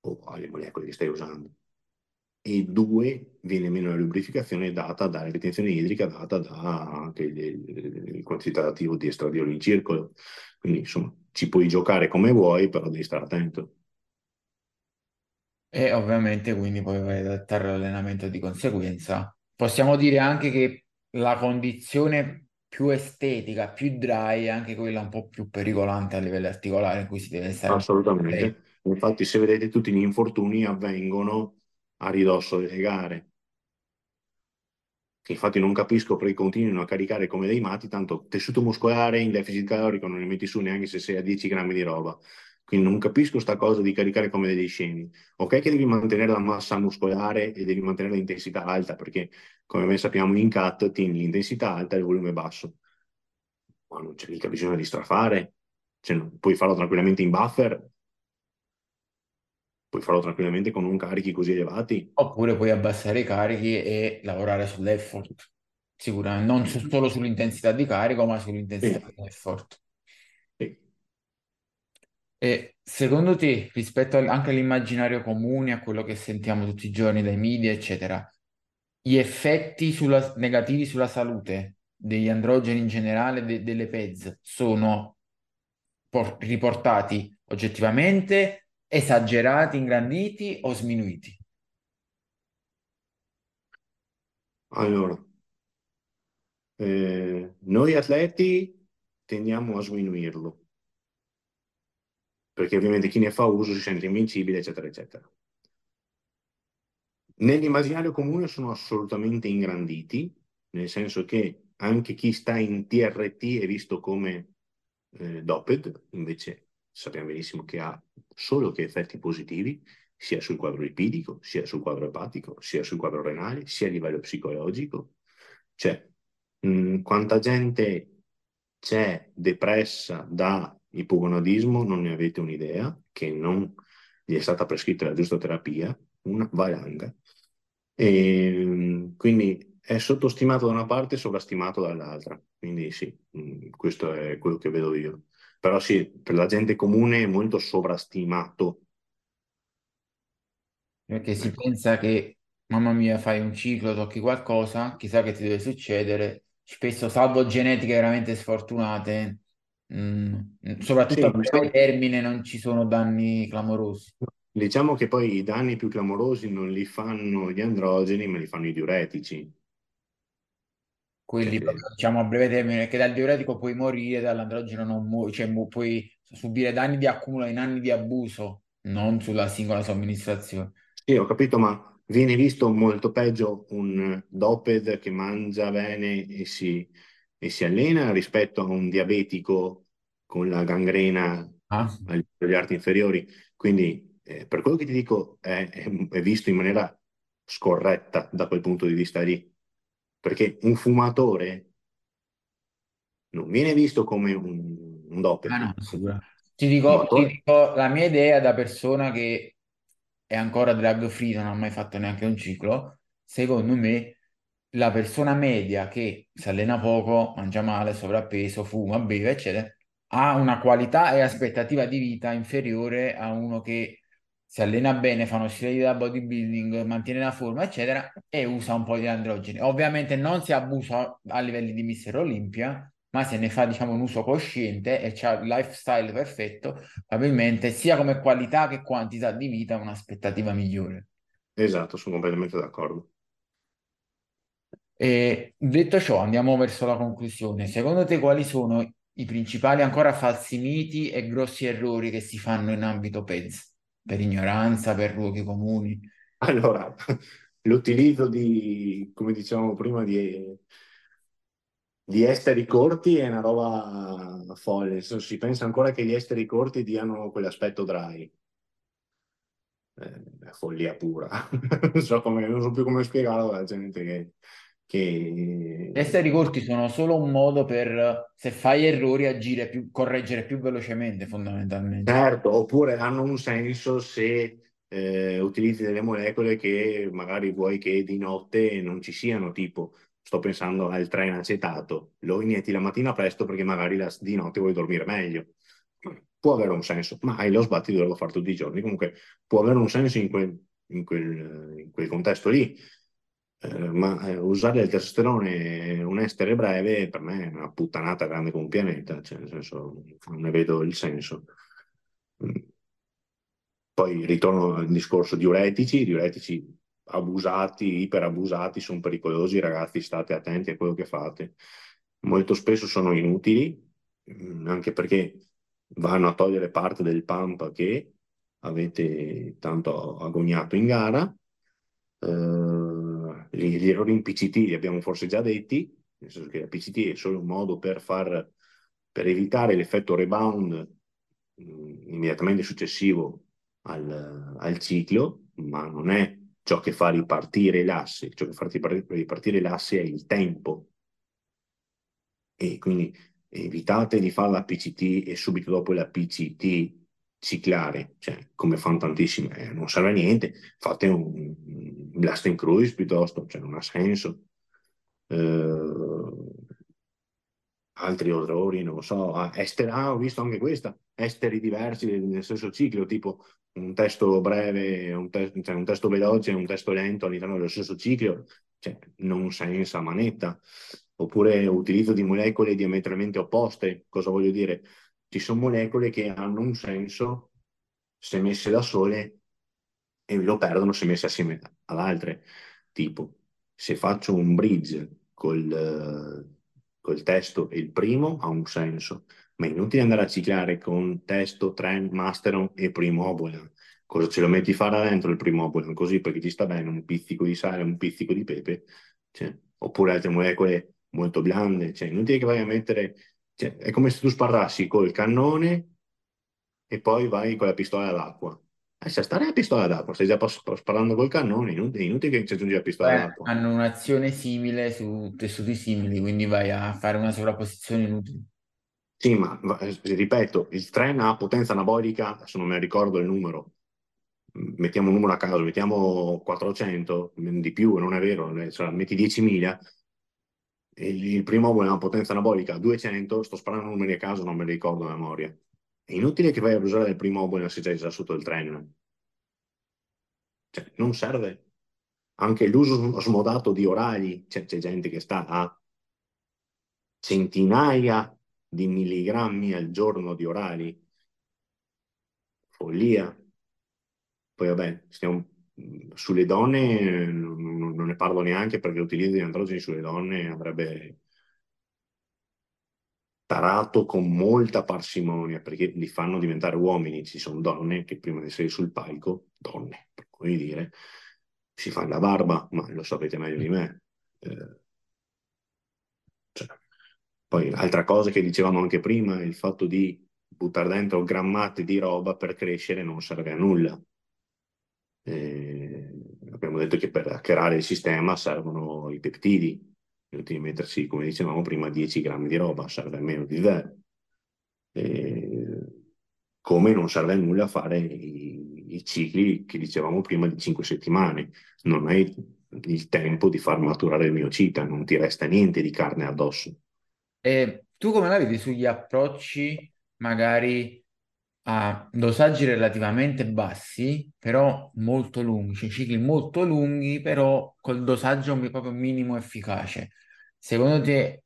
o alle molecole che stai usando e due, viene meno la lubrificazione data dalla ritenzione idrica data da anche il, il quantitativo di estradiolo in circolo. Quindi insomma ci puoi giocare come vuoi, però devi stare attento. E ovviamente quindi poi vai ad adattare l'allenamento di conseguenza. Possiamo dire anche che la condizione più estetica, più dry, è anche quella un po' più pericolante a livello articolare in cui si deve stare. Assolutamente. Infatti, se vedete tutti gli infortuni avvengono a ridosso delle gare. Infatti non capisco perché continuino a caricare come dei matti, tanto tessuto muscolare in deficit calorico non ne metti su neanche se sei a 10 grammi di roba. Quindi non capisco sta cosa di caricare come degli scemi. Ok che devi mantenere la massa muscolare e devi mantenere l'intensità alta, perché come ben sappiamo in cut tieni l'intensità alta e il volume basso. Ma non c'è mica bisogno di strafare. Cioè, puoi farlo tranquillamente in buffer puoi farlo tranquillamente con non carichi così elevati. Oppure puoi abbassare i carichi e lavorare sull'effort. Sicuramente, non su, solo sull'intensità di carico, ma sull'intensità sì. dell'effort. Sì. E secondo te, rispetto anche all'immaginario comune, a quello che sentiamo tutti i giorni dai media, eccetera, gli effetti sulla, negativi sulla salute degli androgeni in generale, de, delle PEZ, sono por- riportati oggettivamente Esagerati, ingranditi o sminuiti? Allora, eh, noi atleti tendiamo a sminuirlo, perché ovviamente chi ne fa uso si sente invincibile, eccetera, eccetera. Nell'immaginario comune sono assolutamente ingranditi, nel senso che anche chi sta in TRT è visto come eh, doped, invece sappiamo benissimo che ha solo che effetti positivi, sia sul quadro lipidico, sia sul quadro epatico, sia sul quadro renale, sia a livello psicologico. Cioè, mh, mm, quanta gente c'è depressa da ipogonadismo, non ne avete un'idea, che non gli è stata prescritta la giusta terapia, una valanga. E, quindi è sottostimato da una parte e sovrastimato dall'altra. Quindi sì, mh, mm, questo è quello che vedo io però sì, per la gente comune è molto sovrastimato. Perché si ecco. pensa che, mamma mia, fai un ciclo, tocchi qualcosa, chissà che ti deve succedere. Spesso, salvo genetiche veramente sfortunate, mh, mm, soprattutto sì, a breve termine, non ci sono danni clamorosi. Diciamo che poi i danni più clamorosi non li fanno gli androgeni, ma li fanno i diuretici quelli diciamo a breve termine, che dal diuretico puoi morire, dall'androgeno non muori, cioè puoi subire danni di accumulo in anni di abuso, non sulla singola somministrazione. Sì, ho capito, ma viene visto molto peggio un doped che mangia bene e si, e si allena rispetto a un diabetico con la gangrena ah. agli arti inferiori. Quindi, eh, per quello che ti dico, è, è visto in maniera scorretta da quel punto di vista lì perché un fumatore non viene visto come un, un doppio. Ah, no, ti, dico, ti dico la mia idea da persona che è ancora drug free, non ha mai fatto neanche un ciclo. Secondo me, la persona media che si allena poco, mangia male, sovrappeso, fuma, beve, eccetera, ha una qualità e aspettativa di vita inferiore a uno che si allena bene, fa uno stile da bodybuilding, mantiene la forma, eccetera, e usa un po' di androgeni. Ovviamente non si abusa a livelli di Mister Olympia, ma se ne fa, diciamo, un uso cosciente e c'ha il lifestyle perfetto, probabilmente sia come qualità che quantità di vita un'aspettativa migliore. Esatto, sono completamente d'accordo. E detto ciò, andiamo verso la conclusione. Secondo te quali sono i principali ancora falsi miti e grossi errori che si fanno in ambito PEDS? Per ignoranza, per luoghi comuni? Allora, l'utilizzo di, come dicevamo prima, di, di esteri corti è una roba folle. Si pensa ancora che gli esteri corti diano quell'aspetto dry. Eh, follia pura. non, so come, non so più come spiegarlo alla gente che che... Gli esteri corti sono solo un modo per, se fai errori, agire più, correggere più velocemente, fondamentalmente. Certo, oppure hanno un senso se eh, utilizzi delle molecole che magari vuoi che di notte non ci siano, tipo, sto pensando al treno acetato, lo inietti la mattina presto perché magari la, di notte vuoi dormire meglio. Può avere un senso, ma hai lo sbatti doverlo fare tutti i giorni. Comunque può avere un senso in quel, in quel, in quel contesto lì eh, ma eh, usare il testosterone un estere breve per me è una puttanata grande come un pianeta, cioè nel senso non ne vedo il senso. Mm. Poi ritorno al discorso diuretici, diuretici abusati, iperabusati, sono pericolosi, ragazzi state attenti a quello che fate. Molto spesso sono inutili, mm, anche perché vanno a togliere parte del pump che avete tanto agognato in gara. Eh, gli, gli errori in PCT li abbiamo forse già detti, nel senso che la PCT è solo un modo per, far, per evitare l'effetto rebound mh, mm, immediatamente successivo al, al, ciclo, ma non è ciò che fa ripartire l'asse, ciò che fa ripartire l'asse è il tempo. E quindi evitate di fare la PCT e subito dopo la PCT ciclare, cioè come fanno tantissime, eh, non serve a niente, fate un, blast and cruise piuttosto, cioè non ha senso. Eh, altri errori, non so, ah, esteri, ah, ho visto anche questa, esteri diversi nel stesso ciclo, tipo un testo breve, un, te- cioè un testo veloce e un testo lento all'interno dello stesso ciclo, cioè non senza manetta, oppure utilizzo di molecole diametralmente opposte, cosa voglio dire? Ci sono molecole che hanno un senso se messe da sole e lo perdono se messe assieme ad altre. Tipo, se faccio un bridge col, col testo e il primo ha un senso, ma è inutile andare a ciclare con testo, trend, masteron e primo obolan. Cosa ce lo metti fare dentro il primo obolan? Così perché ti sta bene un pizzico di sale, un pizzico di pepe, cioè, oppure altre molecole molto blande, cioè inutile che vai a mettere, cioè, è come se tu sparassi col cannone e poi vai con la pistola all'acqua Lascia stare la pistola d'acqua, stai già sparando col cannone, inutile, inutile che ci aggiungi la pistola Beh, d'acqua. hanno un'azione simile su tessuti simili, quindi vai a fare una sovrapposizione inutile. Sì, ma ripeto, il tren ha potenza anabolica, adesso non me ne ricordo il numero, mettiamo un numero a caso, mettiamo 400, di più, non è vero, cioè, metti 10.000, il primo ha una potenza anabolica 200, sto sparando numeri a caso, non me li ricordo a memoria. È inutile che vai a usare il primo oboe se sei già sotto il treno. Cioè, non serve. Anche l'uso smodato di orali, c'è, c'è gente che sta a centinaia di milligrammi al giorno di orali. Follia. Poi vabbè, stiamo, sulle donne non, ne parlo neanche perché l'utilizzo di androgeni sulle donne avrebbe tarato con molta parsimonia perché li fanno diventare uomini. Ci sono donne che prima di essere sul palco, donne, per così dire, si fanno la barba, ma lo sapete meglio di me. Eh, cioè, poi, altra cosa che dicevamo anche prima, il fatto di buttare dentro grammate di roba per crescere non serve a nulla. Eh, abbiamo detto che per hackerare il sistema servono i peptidi, inutile mettersi, come dicevamo prima, 10 grammi di roba, serve meno di zero. come non serve a nulla fare i, i, cicli che dicevamo prima di 5 settimane. Non hai il tempo di far maturare il miocita, non ti resta niente di carne addosso. E tu come la vedi sugli approcci magari a dosaggi relativamente bassi, però molto lunghi, cioè cicli molto lunghi, però col dosaggio proprio minimo efficace. Secondo te,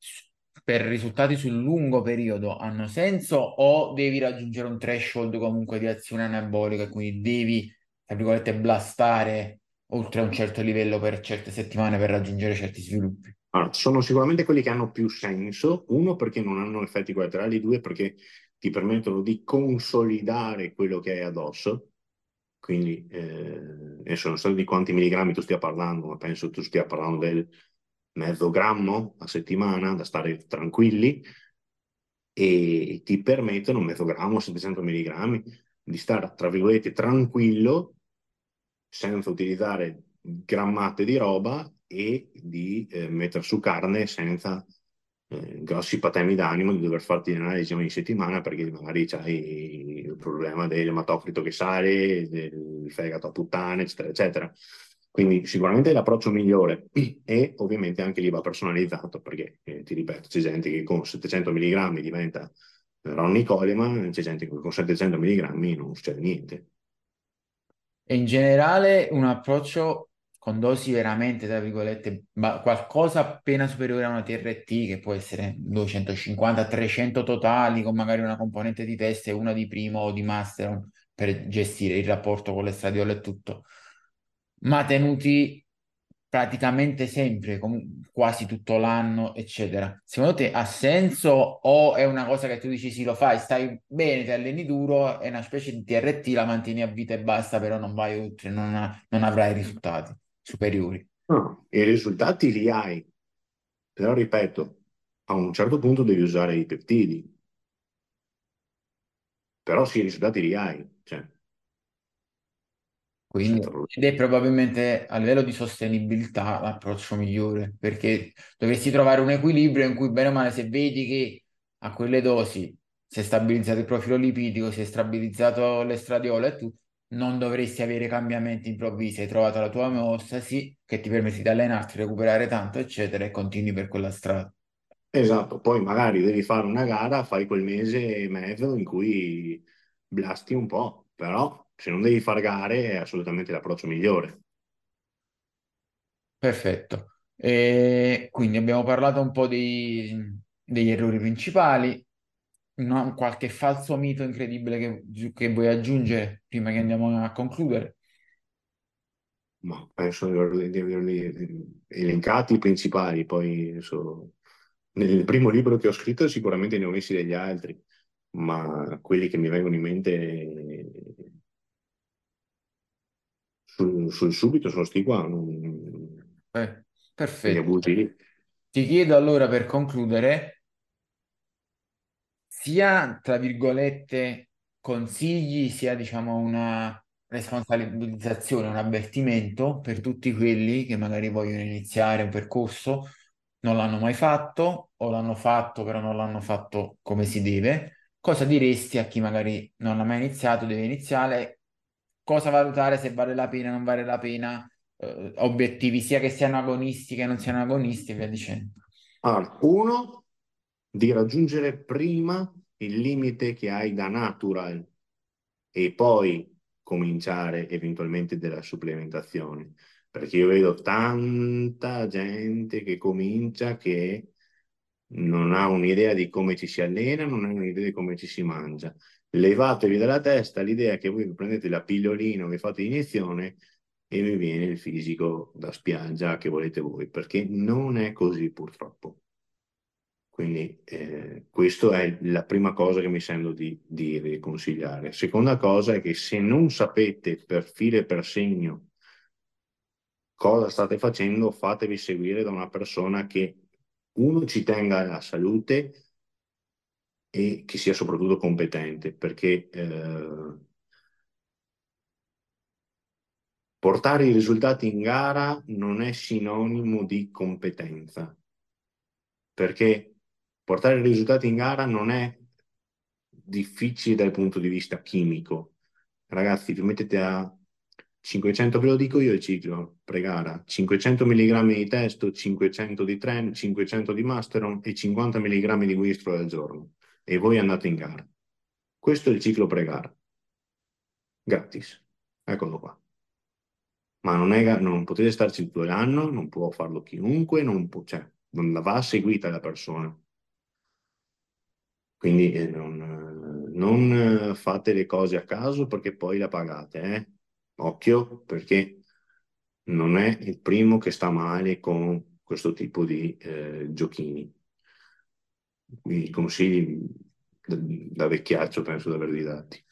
per risultati sul lungo periodo hanno senso o devi raggiungere un threshold comunque di azione anabolica quindi devi, tra virgolette, blastare oltre un certo livello per certe settimane per raggiungere certi sviluppi? Allora, sono sicuramente quelli che hanno più senso, uno perché non hanno effetti collaterali, due perché ti permettono di consolidare quello che hai addosso. Quindi, eh, adesso non so di quanti milligrammi tu stia parlando, ma penso tu stia parlando del mezzo grammo a settimana, da stare tranquilli, e ti permettono, mezzo grammo, 700 milligrammi, di stare, tra virgolette, tranquillo, senza utilizzare grammate di roba e di eh, mettere su carne senza eh, grossi patemi d'animo di dover farti l'analisi ogni settimana perché magari c'hai il problema dell'ematocrito che sale, del fegato a puttane, eccetera, eccetera. Quindi sicuramente l'approccio migliore e ovviamente anche lì va personalizzato perché, eh, ti ripeto, c'è gente che con 700 mg diventa Ronnie Coleman, c'è gente che con 700 mg non succede niente. E in generale un approccio con dosi veramente, tra virgolette, qualcosa appena superiore a una TRT, che può essere 250-300 totali, con magari una componente di test e una di primo o di master per gestire il rapporto con l'estradiolo e tutto, ma tenuti praticamente sempre, quasi tutto l'anno, eccetera. Secondo te ha senso o è una cosa che tu dici sì, lo fai, stai bene, ti alleni duro, è una specie di TRT, la mantieni a vita e basta, però non vai oltre, non, non avrai risultati superiori. No, i risultati li hai, però ripeto, a un certo punto devi usare i peptidi. Però sì, i risultati li hai. Cioè, Quindi, ed è probabilmente a livello di sostenibilità l'approccio migliore, perché dovresti trovare un equilibrio in cui bene o male se vedi che a quelle dosi si è stabilizzato il profilo lipidico, si è stabilizzato l'estradiolo e tutto, non dovresti avere cambiamenti improvvisi, hai trovato la tua omeostasi che ti permette di allenarti, recuperare tanto, eccetera, e continui per quella strada. Esatto, poi magari devi fare una gara, fai quel mese e mezzo in cui blasti un po', però se non devi fare gare è assolutamente l'approccio migliore. Perfetto. E quindi abbiamo parlato un po' dei, degli errori principali, no, qualche falso mito incredibile che, che vuoi aggiungere prima che andiamo a concludere? Ma penso di averli elencati i principali, poi adesso, nel primo libro che ho scritto sicuramente ne ho messi degli altri, ma quelli che mi vengono in mente sul, sul subito sono sti qua. Non... Eh, perfetto. Ti chiedo allora per concludere sia, tra virgolette, consigli, sia diciamo una responsabilizzazione, un avvertimento per tutti quelli che magari vogliono iniziare un percorso, non l'hanno mai fatto o l'hanno fatto però non l'hanno fatto come si deve. Cosa diresti a chi magari non ha mai iniziato, deve iniziare? Cosa valutare se vale la pena, non vale la pena? Eh, obiettivi sia che siano agonisti che non siano agonisti e via dicendo. Allora, uno, di raggiungere prima il limite che hai da natural e poi cominciare eventualmente della supplementazione. Perché io vedo tanta gente che comincia che non ha un'idea di come ci si allena, non ha un'idea di come ci si mangia. Levatevi dalla testa l'idea che voi prendete la pillolina o vi fate l'iniezione e vi viene il fisico da spiaggia che volete voi, perché non è così purtroppo. Quindi eh, questa è la prima cosa che mi sento di, di, consigliare. Seconda cosa è che se non sapete per filo e per segno cosa state facendo, fatevi seguire da una persona che uno ci tenga alla salute e che sia soprattutto competente, perché eh, portare i risultati in gara non è sinonimo di competenza, perché portare i risultati in gara non è difficile dal punto di vista chimico. Ragazzi, vi mettete a 500, ve lo dico io il ciclo pre-gara, 500 mg di testo, 500 di tren, 500 di masteron e 50 mg di wistro al giorno. E voi andate in gara. Questo è il ciclo pre-gara. Gratis. Eccolo qua. Ma non, è, non potete starci tutto l'anno, non può farlo chiunque, non, può, cioè, non la va seguita la persona. Quindi eh, non, non, fate le cose a caso perché poi la pagate. Eh? Occhio, perché non è il primo che sta male con questo tipo di eh, giochini. I consigli da vecchiaccio penso di averli dati.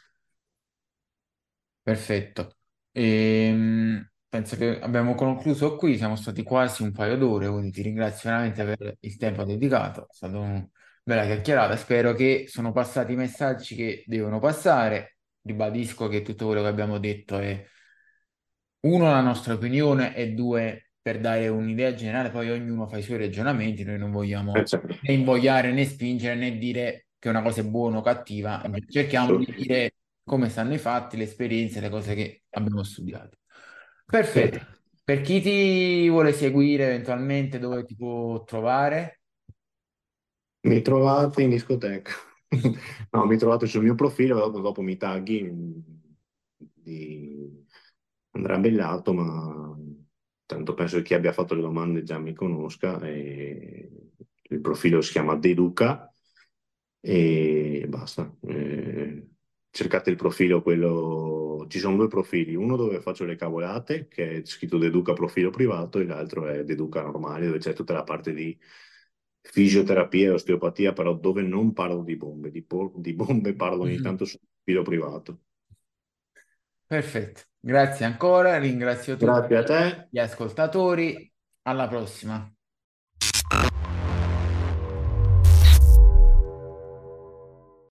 Perfetto. Ehm, penso che abbiamo concluso qui, siamo stati quasi un paio d'ore, quindi ti ringrazio veramente per il tempo dedicato, è stata una bella chiacchierata, spero che sono passati i messaggi che devono passare, ribadisco che tutto quello che abbiamo detto è uno la nostra opinione e due per dare un'idea generale, poi ognuno fa i suoi ragionamenti, noi non vogliamo Eh, certo. né invogliare né spingere né dire che una cosa è buona o cattiva, cerchiamo di dire come stanno i fatti, le esperienze, le cose che abbiamo studiato. Perfetto. Per chi ti vuole seguire eventualmente, dove ti può trovare? Mi trovate in discoteca. No, mi trovate sul mio profilo, dopo, dopo mi tagghi di Andrea Bellato, ma tanto penso che chi abbia fatto le domande già mi conosca. E il profilo si chiama Deduca e basta. E cercate il profilo, quello... Ci sono due profili, uno dove faccio le cavolate, che è scritto Deduca profilo privato, e l'altro è Deduca normale, dove c'è tutta la parte di fisioterapia e osteopatia, però dove non parlo di bombe, di, po- di bombe parlo ogni mm-hmm. tanto sul profilo privato. Perfetto, grazie ancora, ringrazio tutti gli ascoltatori, alla prossima.